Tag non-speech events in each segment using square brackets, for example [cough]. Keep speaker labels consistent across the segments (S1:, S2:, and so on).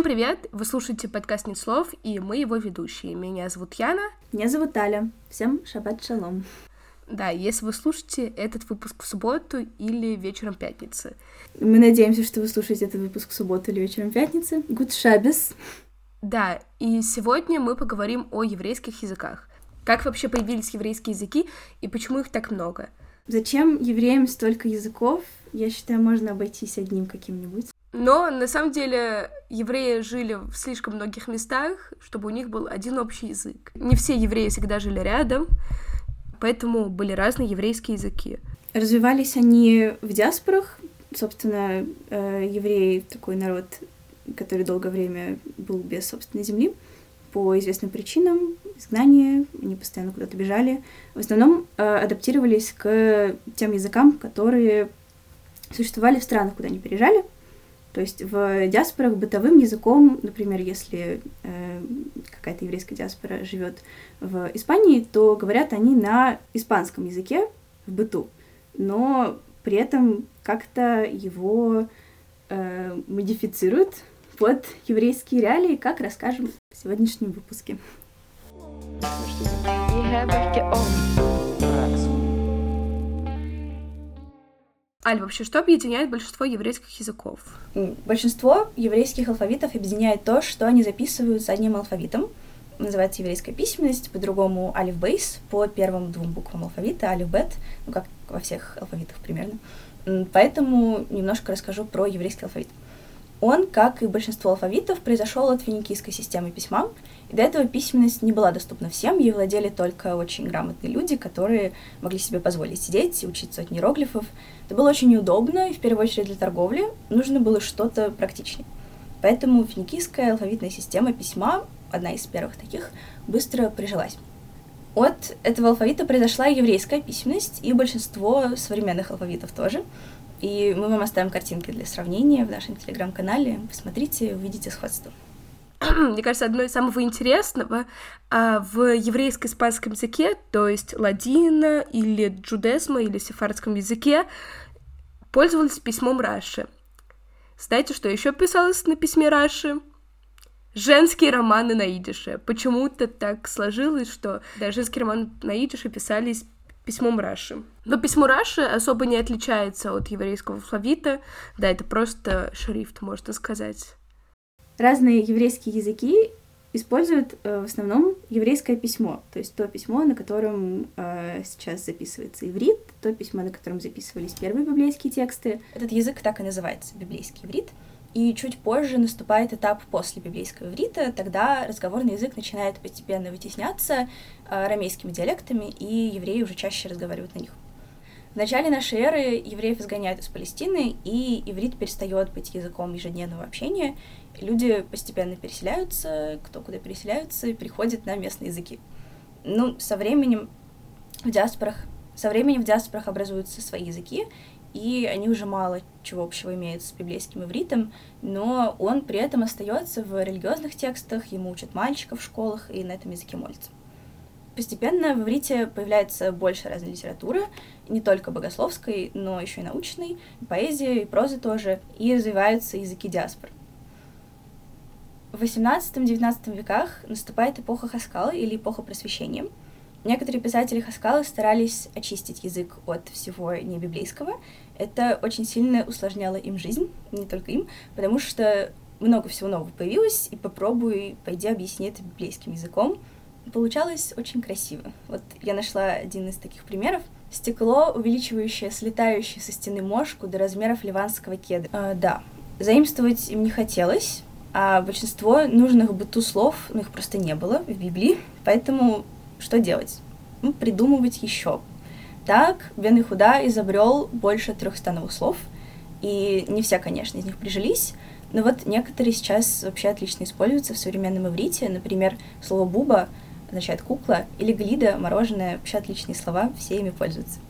S1: Всем привет! Вы слушаете подкаст «Нет слов», и мы его ведущие. Меня зовут Яна.
S2: Меня зовут Аля. Всем шаббат шалом.
S1: Да, если вы слушаете этот выпуск в субботу или вечером пятницы.
S2: Мы надеемся, что вы слушаете этот выпуск в субботу или вечером пятницы. Гуд шабес.
S1: Да, и сегодня мы поговорим о еврейских языках. Как вообще появились еврейские языки и почему их так много?
S2: Зачем евреям столько языков? Я считаю, можно обойтись одним каким-нибудь.
S1: Но на самом деле евреи жили в слишком многих местах, чтобы у них был один общий язык. Не все евреи всегда жили рядом, поэтому были разные еврейские языки.
S2: Развивались они в диаспорах. Собственно, э, евреи такой народ, который долгое время был без собственной земли по известным причинам, изгнания, они постоянно куда-то бежали. В основном э, адаптировались к тем языкам, которые существовали в странах, куда они переезжали. То есть в диаспорах бытовым языком, например, если э, какая-то еврейская диаспора живет в Испании, то говорят они на испанском языке в быту, но при этом как-то его э, модифицируют под еврейские реалии, как расскажем в сегодняшнем выпуске.
S1: Аль, вообще, что объединяет большинство еврейских языков?
S2: Большинство еврейских алфавитов объединяет то, что они записываются одним алфавитом. Называется еврейская письменность, по-другому алиф бейс, по первым двум буквам алфавита, алиф бет, ну как во всех алфавитах примерно. Поэтому немножко расскажу про еврейский алфавит. Он, как и большинство алфавитов, произошел от финикийской системы письма, и до этого письменность не была доступна всем, ей владели только очень грамотные люди, которые могли себе позволить сидеть и учиться от иероглифов. Это было очень неудобно, и в первую очередь для торговли нужно было что-то практичнее. Поэтому финикийская алфавитная система письма, одна из первых таких, быстро прижилась. От этого алфавита произошла еврейская письменность и большинство современных алфавитов тоже. И мы вам оставим картинки для сравнения в нашем телеграм-канале. Посмотрите, увидите сходство. [clears throat]
S1: мне кажется, одно из самого интересного а, в еврейско-испанском языке, то есть ладина или джудесма или сефардском языке, пользовались письмом Раши. Знаете, что еще писалось на письме Раши? Женские романы на идише. Почему-то так сложилось, что да, женские романы на идише писались письмом Раши. Но письмо Раши особо не отличается от еврейского алфавита. Да, это просто шрифт, можно сказать
S2: разные еврейские языки используют э, в основном еврейское письмо, то есть то письмо, на котором э, сейчас записывается иврит, то письмо, на котором записывались первые библейские тексты. Этот язык так и называется, библейский иврит. И чуть позже наступает этап после библейского иврита, тогда разговорный язык начинает постепенно вытесняться э, арамейскими диалектами, и евреи уже чаще разговаривают на них. В начале нашей эры евреев изгоняют из Палестины, и иврит перестает быть языком ежедневного общения, люди постепенно переселяются, кто куда переселяются, и переходят на местные языки. Ну, со временем в диаспорах, со временем в диаспорах образуются свои языки, и они уже мало чего общего имеют с библейским ивритом, но он при этом остается в религиозных текстах, ему учат мальчиков в школах и на этом языке молятся. Постепенно в иврите появляется больше разной литературы, не только богословской, но еще и научной, поэзии и прозы тоже, и развиваются языки диаспор. В XVIII-XIX веках наступает эпоха Хаскала или эпоха просвещения. Некоторые писатели Хаскала старались очистить язык от всего небиблейского. Это очень сильно усложняло им жизнь, не только им, потому что много всего нового появилось, и попробуй, пойди объясни это библейским языком. Получалось очень красиво. Вот я нашла один из таких примеров. Стекло, увеличивающее слетающее со стены мошку до размеров ливанского кедра. Э, да, заимствовать им не хотелось, а большинство нужных быту слов, ну, их просто не было в Библии, поэтому что делать? Ну, придумывать еще. Так Бен Ихуда изобрел больше 300 новых слов, и не все, конечно, из них прижились, но вот некоторые сейчас вообще отлично используются в современном иврите. Например, слово «буба» означает «кукла», или «глида» — мороженое, вообще отличные слова, все ими пользуются.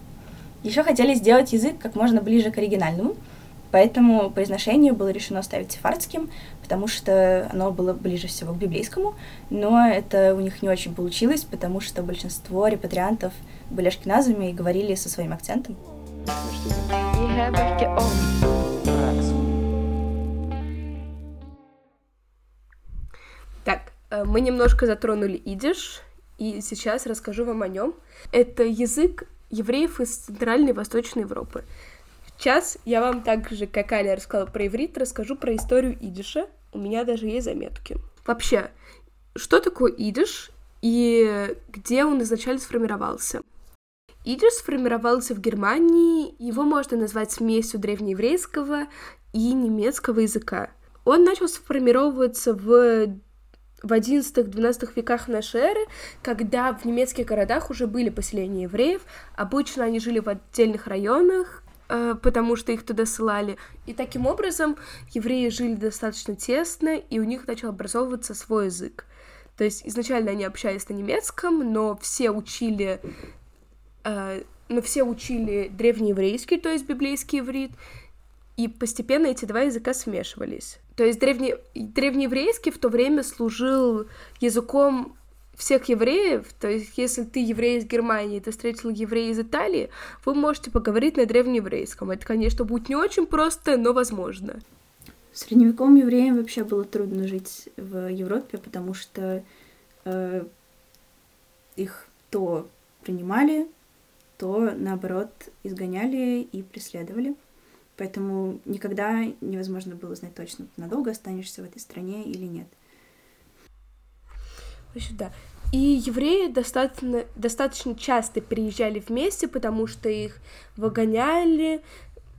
S2: Еще хотели сделать язык как можно ближе к оригинальному, поэтому произношение было решено ставить сефардским, потому что оно было ближе всего к библейскому, но это у них не очень получилось, потому что большинство репатриантов были ашкеназами и говорили со своим акцентом.
S1: Э, мы немножко затронули идиш, и сейчас расскажу вам о нем. Это язык евреев из Центральной и Восточной Европы. Сейчас я вам так же, как Аля рассказала про иврит, расскажу про историю идиша. У меня даже есть заметки. Вообще, что такое идиш и где он изначально сформировался? Идиш сформировался в Германии, его можно назвать смесью древнееврейского и немецкого языка. Он начал сформировываться в в XI-XII веках нашей эры, когда в немецких городах уже были поселения евреев, обычно они жили в отдельных районах, потому что их туда ссылали. И таким образом евреи жили достаточно тесно, и у них начал образовываться свой язык. То есть изначально они общались на немецком, но все учили, э, но все учили древнееврейский, то есть библейский иврит, и постепенно эти два языка смешивались. То есть древне... древнееврейский в то время служил языком всех евреев, то есть если ты еврей из Германии, ты встретил еврея из Италии, вы можете поговорить на древнееврейском. Это, конечно, будет не очень просто, но возможно.
S2: Средневековым евреям вообще было трудно жить в Европе, потому что э, их то принимали, то наоборот изгоняли и преследовали. Поэтому никогда невозможно было знать точно, надолго останешься в этой стране или нет.
S1: Вообще, да. И евреи достаточно, достаточно часто приезжали вместе, потому что их выгоняли,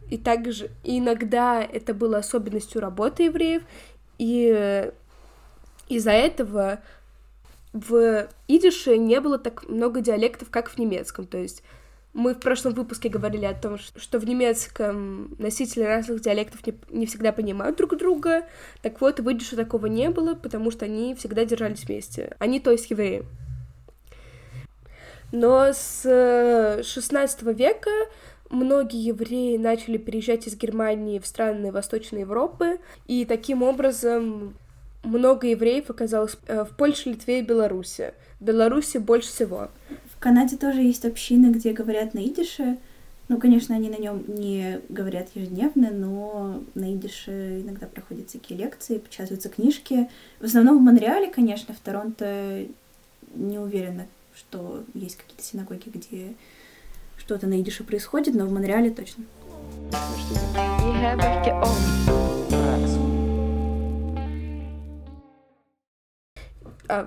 S1: и также иногда это было особенностью работы евреев, и из-за этого в идише не было так много диалектов, как в немецком. То есть мы в прошлом выпуске говорили о том, что в немецком носители разных диалектов не, не всегда понимают друг друга. Так вот, в такого не было, потому что они всегда держались вместе. Они, то есть, евреи. Но с 16 э, века многие евреи начали переезжать из Германии в страны Восточной Европы, и таким образом много евреев оказалось э, в Польше, Литве и Беларуси. В Беларуси больше всего.
S2: Канаде тоже есть общины, где говорят на идише. Ну, конечно, они на нем не говорят ежедневно, но на идише иногда проходят всякие лекции, печатаются книжки. В основном в Монреале, конечно, в Торонто не уверена, что есть какие-то синагоги, где что-то на идише происходит, но в Монреале точно.
S1: а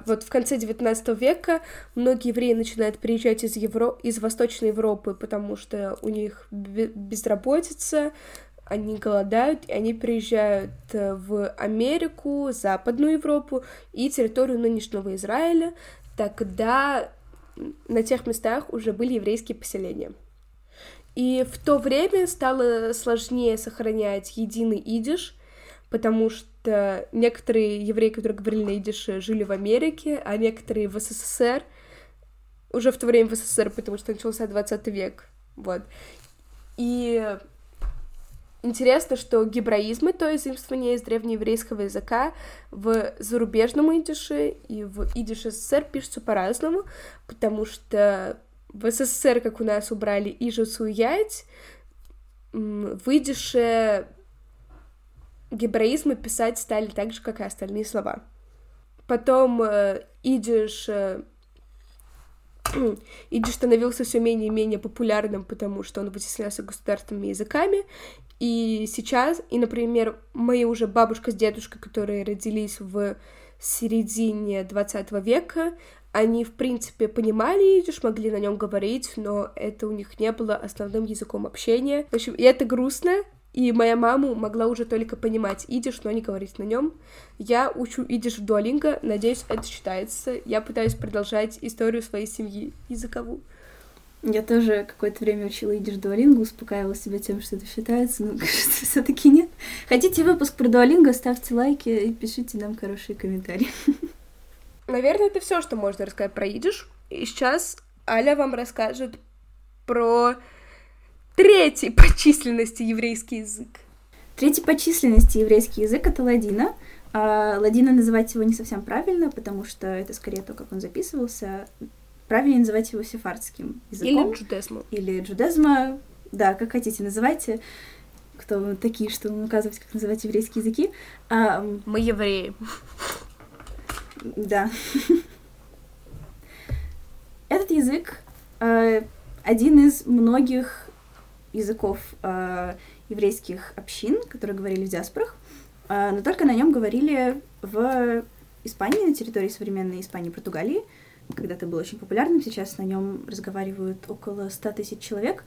S1: вот в конце XIX века многие евреи начинают приезжать из, Евро... из Восточной Европы, потому что у них безработица, они голодают, и они приезжают э, в Америку, Западную Европу и территорию нынешнего Израиля, тогда на тех местах уже были еврейские поселения. И в то время стало сложнее сохранять единый идиш, потому что некоторые евреи, которые говорили на идише, жили в Америке, а некоторые в СССР, уже в то время в СССР, потому что начался 20 век, вот. И интересно, что гибраизмы, то есть заимствование из древнееврейского языка, в зарубежном идише и в идише СССР пишутся по-разному, потому что в СССР, как у нас убрали ижицу ять, в идише гебраизмы писать стали так же, как и остальные слова. Потом э, идиш, э, [clears throat] идиш становился все менее и менее популярным, потому что он вытеснялся государственными языками. И сейчас, и, например, мои уже бабушка с дедушкой, которые родились в середине 20 века, они, в принципе, понимали идиш, могли на нем говорить, но это у них не было основным языком общения. В общем, и это грустно, и моя мама могла уже только понимать идиш, но не говорить на нем. Я учу идиш в дуалинго, надеюсь, это считается. Я пытаюсь продолжать историю своей семьи языковую.
S2: Я тоже какое-то время учила идиш дуалинго, успокаивала себя тем, что это считается, но, [laughs] кажется, все таки нет. Хотите выпуск про дуалинго, ставьте лайки и пишите нам хорошие комментарии. [laughs]
S1: Наверное, это все, что можно рассказать про идиш. И сейчас Аля вам расскажет про третий по численности еврейский язык.
S2: Третий по численности еврейский язык — это ладина. А ладина называть его не совсем правильно, потому что это скорее то, как он записывался. Правильнее называть его сефардским языком.
S1: Или джудезма.
S2: Или джудезма. Да, как хотите, называйте. Кто вы такие, что вам указывать, как называть еврейские языки. А,
S1: Мы евреи.
S2: Да. [laughs] Этот язык э, один из многих языков э, еврейских общин, которые говорили в диаспорах, э, но только на нем говорили в Испании, на территории современной Испании Португалии. Когда-то был очень популярным, сейчас на нем разговаривают около 100 тысяч человек.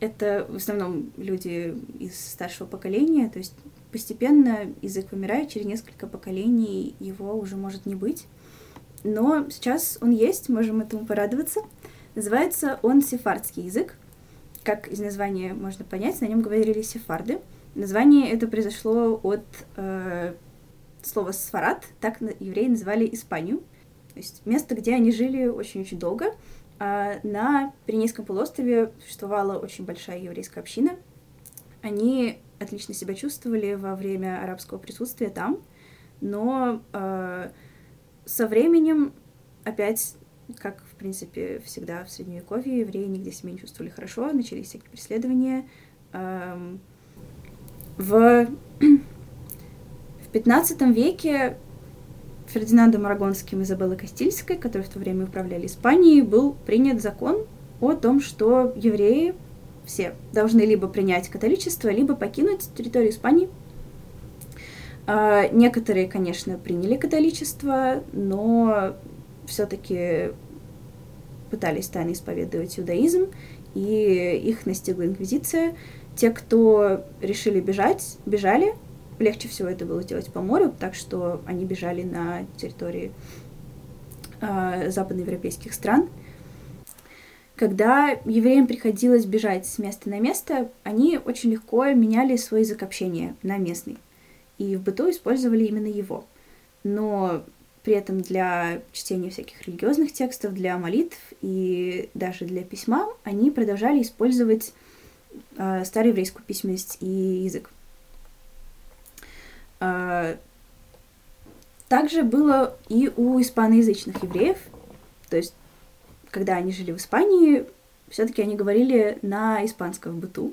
S2: Это в основном люди из старшего поколения, то есть постепенно язык вымирает, через несколько поколений его уже может не быть. Но сейчас он есть, можем этому порадоваться. Называется он сефардский язык. Как из названия можно понять, на нем говорили сефарды. Название это произошло от э, слова «сфарад», так евреи называли Испанию. То есть место, где они жили очень-очень долго. А на Пиренейском полуострове существовала очень большая еврейская община. Они отлично себя чувствовали во время арабского присутствия там, но э, со временем опять, как принципе всегда в Средневековье, евреи нигде себя не чувствовали хорошо, начались всякие преследования. Э, в [clears throat] в XV веке Фердинандом Арагонским и Изабеллой Кастильской, которые в то время управляли Испанией, был принят закон о том, что евреи все должны либо принять католичество, либо покинуть территорию Испании. А, некоторые, конечно, приняли католичество, но все-таки пытались тайно исповедовать иудаизм, и их настигла инквизиция. Те, кто решили бежать, бежали. Легче всего это было сделать по морю, так что они бежали на территории э, западноевропейских стран. Когда евреям приходилось бежать с места на место, они очень легко меняли свой язык общения на местный. И в быту использовали именно его. Но при этом для чтения всяких религиозных текстов, для молитв и даже для письма они продолжали использовать э, староеврейскую письменность и язык. Э, также было и у испаноязычных евреев, то есть когда они жили в Испании, все-таки они говорили на испанском быту.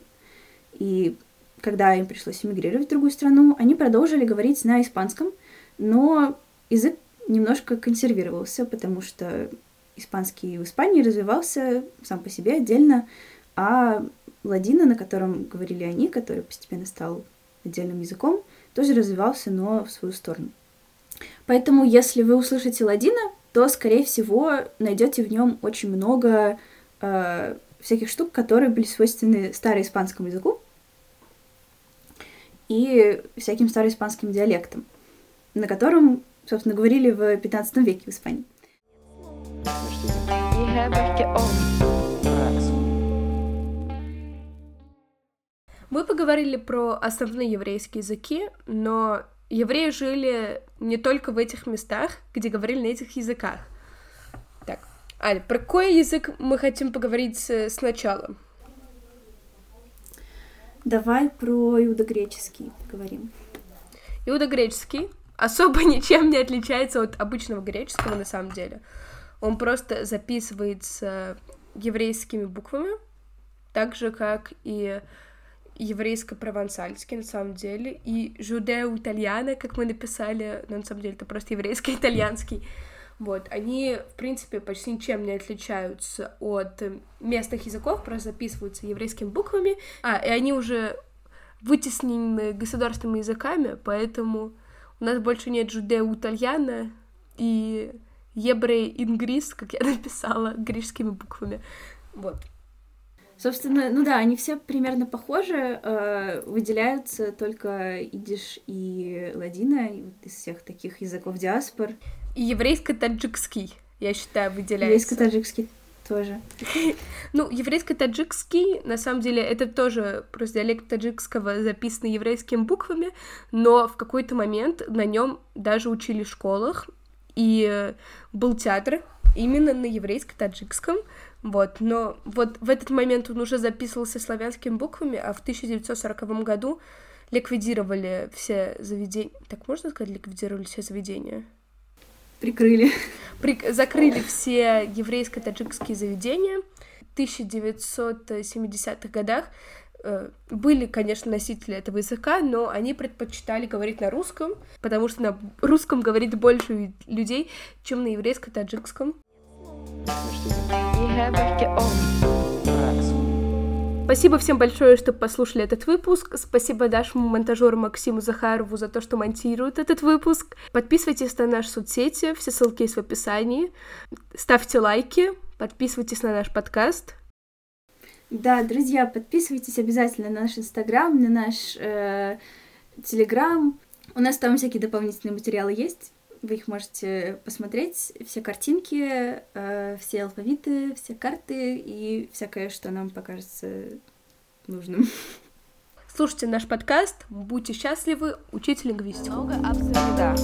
S2: И когда им пришлось эмигрировать в другую страну, они продолжили говорить на испанском, но язык немножко консервировался, потому что испанский в Испании развивался сам по себе отдельно, а ладина, на котором говорили они, который постепенно стал отдельным языком, тоже развивался, но в свою сторону. Поэтому, если вы услышите ладина, то, скорее всего, найдете в нем очень много э, всяких штук, которые были свойственны староиспанскому языку и всяким староиспанским диалектам, на котором, собственно, говорили в 15 веке в Испании.
S1: Мы поговорили про основные еврейские языки, но евреи жили не только в этих местах, где говорили на этих языках. Так, Аля, про какой язык мы хотим поговорить сначала?
S2: Давай про иудогреческий поговорим.
S1: Иудогреческий особо [laughs] ничем не отличается от обычного греческого на самом деле. Он просто записывается еврейскими буквами, так же, как и еврейско-провансальский на самом деле, и жудео-итальяно, как мы написали, но на самом деле это просто еврейско-итальянский. [laughs] Вот, они, в принципе, почти ничем не отличаются от местных языков, просто записываются еврейскими буквами, а, и они уже вытеснены государственными языками, поэтому у нас больше нет жудео-итальяно и еврей-ингрис, как я [laughs] написала, греческими буквами. Вот.
S2: Собственно, ну да, они все примерно похожи, э, выделяются только идиш и ладина из всех таких языков диаспор.
S1: И еврейско-таджикский, я считаю, выделяется.
S2: Еврейско-таджикский тоже.
S1: Ну, еврейско-таджикский, на самом деле, это тоже просто диалект таджикского, записанный еврейскими буквами, но в какой-то момент на нем даже учили в школах, и был театр именно на еврейско-таджикском, вот, но вот в этот момент он уже записывался славянскими буквами, а в 1940 году ликвидировали все заведения. Так можно сказать, ликвидировали все заведения?
S2: Прикрыли.
S1: При... Закрыли все еврейско-таджикские заведения. В 1970-х годах Э, были, конечно, носители этого языка, но они предпочитали говорить на русском, потому что на русском говорит больше людей, чем на еврейско-таджикском. Спасибо всем большое, что послушали этот выпуск. Спасибо нашему монтажеру Максиму Захарову за то, что монтирует этот выпуск. Подписывайтесь на наши соцсети, все ссылки есть в описании. Ставьте лайки, подписывайтесь на наш подкаст.
S2: Да, друзья, подписывайтесь обязательно на наш Инстаграм, на наш э, Телеграм. У нас там всякие дополнительные материалы есть. Вы их можете посмотреть. Все картинки, э, все алфавиты, все карты и всякое, что нам покажется нужным.
S1: Слушайте наш подкаст, будьте счастливы, учите лингвистику. Много
S3: абсолютно.